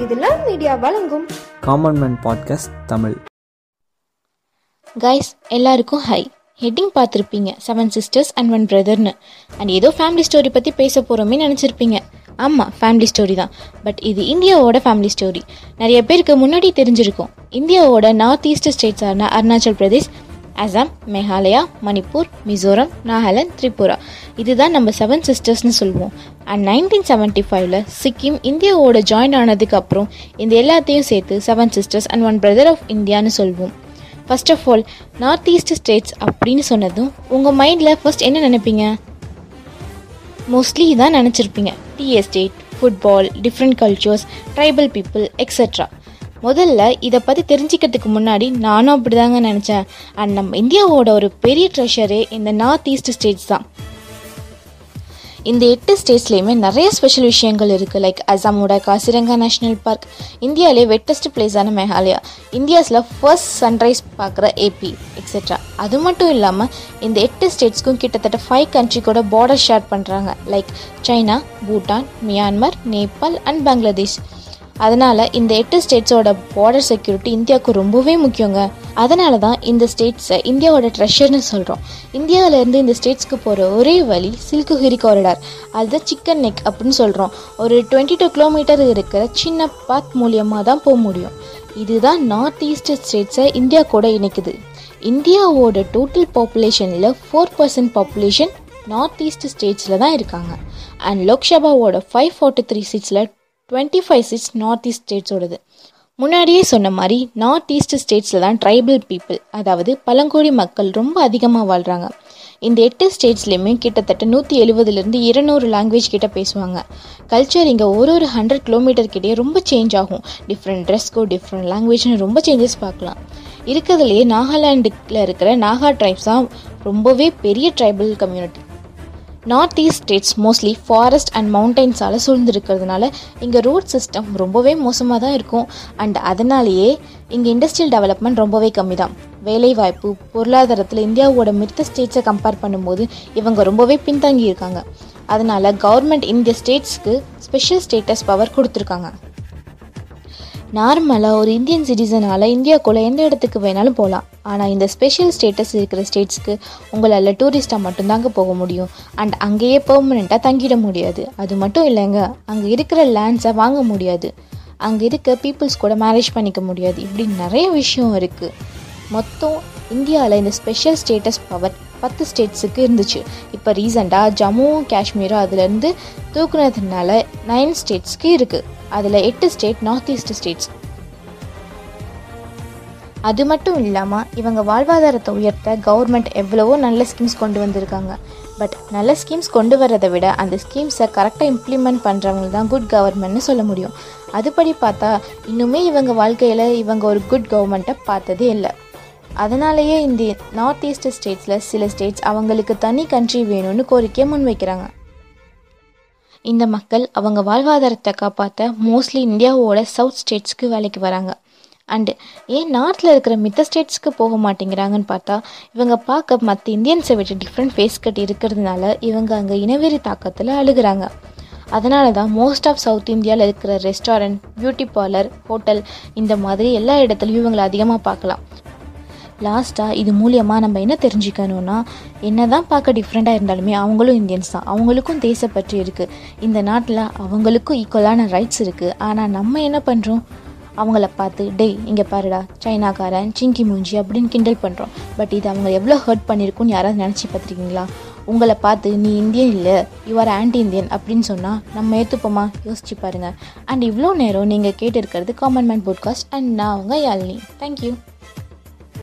இதெல்லாம் மீடியா வழங்கும். Common man podcast Tamil. Guys எல்லாருக்கும் ஹை ஹெட்டிங் பார்த்துருப்பீங்க செவன் சிஸ்டர்ஸ் அண்ட் ஒன் பிரதர்னு அண்ட் ஏதோ ஃபேமிலி ஸ்டோரி பற்றி பேச போகிறோமே நினச்சிருப்பீங்க. ஆமாம் ஃபேமிலி ஸ்டோரி தான். பட் இது இந்தியாவோட ஃபேமிலி ஸ்டோரி நிறைய பேருக்கு முன்னாடி தெரிஞ்சிருக்கும். இந்தியாவோட நார்த் ஈஸ்ட் ஸ்டேட்ஸான அருணாச்சல் பிரதேஷ் அசாம் மேகாலயா மணிப்பூர் மிசோரம் நாகாலாந்து திரிபுரா. இதுதான் நம்ம செவன் சிஸ்டர்ஸ்னு சொல்லுவோம். அண்ட் நைன்டீன் செவன்ட்டி ஃபைவ்ல சிக்கிம் இந்தியாவோட ஜாயின் ஆனதுக்கு அப்புறம் இந்த எல்லாத்தையும் சேர்த்து seven sisters and one brother of இந்தியான்னு சொல்லுவோம். First of all north east states அப்படின்னு சொன்னதும் உங்கள் மைண்டில் ஃபர்ஸ்ட் என்ன நினைப்பீங்க? மோஸ்ட்லி இதான் நினச்சிருப்பீங்க. Tea estate football different cultures tribal people etcetera முதல்ல இதை பற்றி தெரிஞ்சுக்கிறதுக்கு முன்னாடி நானும் அப்படி தாங்க நினச்சேன். அண்ட் நம்ம இந்தியாவோட ஒரு பெரிய ட்ரெஷரே இந்த நார்த் ஈஸ்ட் ஸ்டேட்ஸ் தான். இந்த எட்டு ஸ்டேட்ஸ்லேயுமே நிறைய ஸ்பெஷல் விஷயங்கள் இருக்குது லைக் அசாமோட காசிரங்கா நேஷனல் பார்க் இந்தியாவிலே வெட்டஸ்ட் பிளேஸான மேகாலயா. இந்தியாஸில் ஃபர்ஸ்ட் சன்ரைஸ் பார்க்குற ஏபி எக்ஸெட்ரா அது மட்டும் இல்லாமல் இந்த எட்டு ஸ்டேட்ஸ்க்கும் கிட்டத்தட்ட ஃபைவ் கண்ட்ரி கூட பார்டர் ஷேர் பண்ணுறாங்க like China Bhutan Myanmar Nepal and Bangladesh அதனால் இந்த எட்டு ஸ்டேட்ஸோட பார்டர் செக்யூரிட்டி இந்தியாவுக்கு ரொம்பவே முக்கியங்க. அதனால தான் இந்த ஸ்டேட்ஸை இந்தியாவோட ட்ரெஷர்னு சொல்கிறோம் இந்தியாவிலேருந்து இந்த ஸ்டேட்ஸ்க்கு போகிற ஒரே வழி சில்குஹிரி காரிடார் அதுதான் சிக்கன் நெக் அப்படின்னு சொல்கிறோம் ஒரு டுவெண்ட்டி டூ கிலோமீட்டர் இருக்கிற சின்ன பாத் மூலியமாக தான் போக முடியும். இதுதான் நார்த் ஈஸ்ட் ஸ்டேட்ஸை இந்தியா கூட இணைக்குது. இந்தியாவோட total பாப்புலேஷனில் four percent population north east ஸ்டேட்ஸில் தான் இருக்காங்க. அண்ட் லோக்சபாவோட five forty three சீட்ஸில் twenty five seats north east ஸ்டேட்ஸோடது முன்னாடியே சொன்ன மாதிரி நார்த் ஈஸ்ட் ஸ்டேட்ஸில் தான் ட்ரைபல் பீப்புள் அதாவது பழங்குடி மக்கள் ரொம்ப அதிகமாக வாழ்கிறாங்க இந்த எட்டு ஸ்டேட்ஸ்லேயுமே கிட்டத்தட்ட நூற்றி எழுபதுலேருந்து இருநூறு லாங்குவேஜ் கிட்ட பேசுவாங்க. கல்ச்சர் இங்கே ஒரு ஒரு ஹண்ட்ரட் கிலோமீட்டர் கிட்டே ரொம்ப சேஞ்ச் ஆகும். டிஃப்ரெண்ட் ட்ரெஸ் டிஃப்ரெண்ட் லாங்குவேஜ்னு ரொம்ப சேஞ்சஸ் பார்க்கலாம். இருக்கிறதுலையே நாகாலாண்டுல இருக்கிற நாகா ட்ரைப்ஸ் தான் ரொம்பவே பெரிய tribal community north east states mostly forest and மவுண்டைன்ஸால் சூழ்ந்திருக்கிறதுனால இங்கே ரோட் சிஸ்டம் ரொம்பவே மோசமாக தான் இருக்கும். அண்ட் அதனாலேயே இங்கே இண்டஸ்ட்ரியல் டெவலப்மெண்ட் ரொம்பவே கம்மி தான் வேலைவாய்ப்பு பொருளாதாரத்தில் இந்தியாவோட மித்த ஸ்டேட்ஸை கம்பேர் பண்ணும்போது இவங்க ரொம்பவே பின்தங்கி இருக்காங்க அதனால் கவர்மெண்ட் இந்த ஸ்டேட்ஸ்க்கு ஸ்பெஷல் ஸ்டேட்டஸ் பவர் கொடுத்துருக்காங்க. நார்மலாக ஒரு இந்தியன் சிட்டிசனால் இந்தியாக்குள்ளே எந்த இடத்துக்கு வேணாலும் போகலாம் ஆனால் இந்த ஸ்பெஷல் ஸ்டேட்டஸ் இருக்கிற ஸ்டேட்ஸ்க்கு உங்களால் டூரிஸ்ட்டாக மட்டும்தாங்க போக முடியும். அண்ட் அங்கேயே பெர்மனெண்ட்டாக தங்கிட முடியாது. அது மட்டும் இல்லைங்க அங்கே இருக்கிற லேண்ட்ஸை வாங்க முடியாது. அங்கே இருக்க பீப்புள்ஸ் கூட மேரேஜ் பண்ணிக்க முடியாது. இப்படி நிறைய விஷயம் இருக்குது மொத்தம் இந்தியாவில் இந்த ஸ்பெஷல் ஸ்டேட்டஸ் பவர் பத்து ஸ்டேட்ஸுக்கு இருந்துச்சு. இப்போ ரீசெண்டாக ஜம்மு காஷ்மீரும் அதுலேருந்து தூக்குனதுனால நைன் ஸ்டேட்ஸ்க்கு இருக்குது அதில் எட்டு ஸ்டேட் நார்த் ஈஸ்ட் ஸ்டேட்ஸ் அது மட்டும் இல்லாமல் இவங்க வாழ்வாதாரத்தை உயர்த்த கவர்மெண்ட் எவ்வளவோ நல்ல ஸ்கீம்ஸ் கொண்டு வந்திருக்காங்க. பட் நல்ல ஸ்கீம்ஸ் கொண்டு வரதை விட அந்த ஸ்கீம்ஸை கரெக்டாக இம்ப்ளிமெண்ட் பண்ணுறவங்க தான் குட் கவர்மெண்ட்னு சொல்ல முடியும். அதுபடி பார்த்தா இன்னுமே இவங்க வாழ்க்கையில் இவங்க ஒரு குட் கவர்மெண்ட்டை பார்த்ததே இல்லை. அதனாலேயே இந்த நார்த் ஈஸ்ட் ஸ்டேட்ஸில் சில ஸ்டேட்ஸ் அவங்களுக்கு தனி கண்ட்ரி வேணும்னு கோரிக்கையை முன்வைக்கிறாங்க. இந்த மக்கள் அவங்க வாழ்வாதாரத்தை காப்பாற்ற மோஸ்ட்லி இந்தியாவோட சவுத் ஸ்டேட்ஸ்க்கு வேலைக்கு வராங்க. அண்டு ஏன் நார்த்தில் இருக்கிற மித்த ஸ்டேட்ஸ்க்கு போக மாட்டேங்கிறாங்கன்னு பார்த்தா இவங்க பார்க்க மற்ற இந்தியன்ஸை விட்டு டிஃப்ரெண்ட் ஃபேஸ் கட் இருக்கிறதுனால இவங்க அங்கே இனவெறி தாக்கத்தில் அழுகுறாங்க. அதனால தான் மோஸ்ட் ஆஃப் சவுத் இந்தியாவில் இருக்கிற ரெஸ்டாரண்ட் பியூட்டி பார்லர் ஹோட்டல் இந்த மாதிரி எல்லா இடத்துலையும் இவங்களை அதிகமாக பார்க்கலாம். லாஸ்ட்டாக இது மூலியமாக நம்ம என்ன தெரிஞ்சுக்கணும்னா என்ன தான் பார்க்க டிஃப்ரெண்ட்டாக இருந்தாலுமே அவங்களும் இந்தியன்ஸ் தான். அவங்களுக்கும் தேசப்பற்று இருக்குது இந்த நாட்டில் அவங்களுக்கும் ஈக்குவலான ரைட்ஸ் இருக்குது ஆனால் நம்ம என்ன பண்ணுறோம் அவங்கள பார்த்து டேய் இங்கே பாருடா சைனாக்காரன் சிங்கி மூஞ்சி அப்படின்னு கிண்டல் பண்ணுறோம் பட் இது அவங்க எவ்வளோ ஹர்ட் பண்ணியிருக்குன்னு யாராவது நினச்சி பார்த்துருக்கீங்களா? உங்களை பார்த்து நீ இந்தியன் இல்லை யூஆர் ஆன்டி இந்தியன் அப்படின்னு சொன்னால் நம்ம ஏற்றுப்போமா யோசிச்சு பாருங்கள் அண்ட் இவ்வளோ நேரம் நீங்கள் கேட்டு இருக்கிறது காமன் மேன் போட்காஸ்ட் அண்ட் நான் அவங்க யாழினி. தேங்க்யூ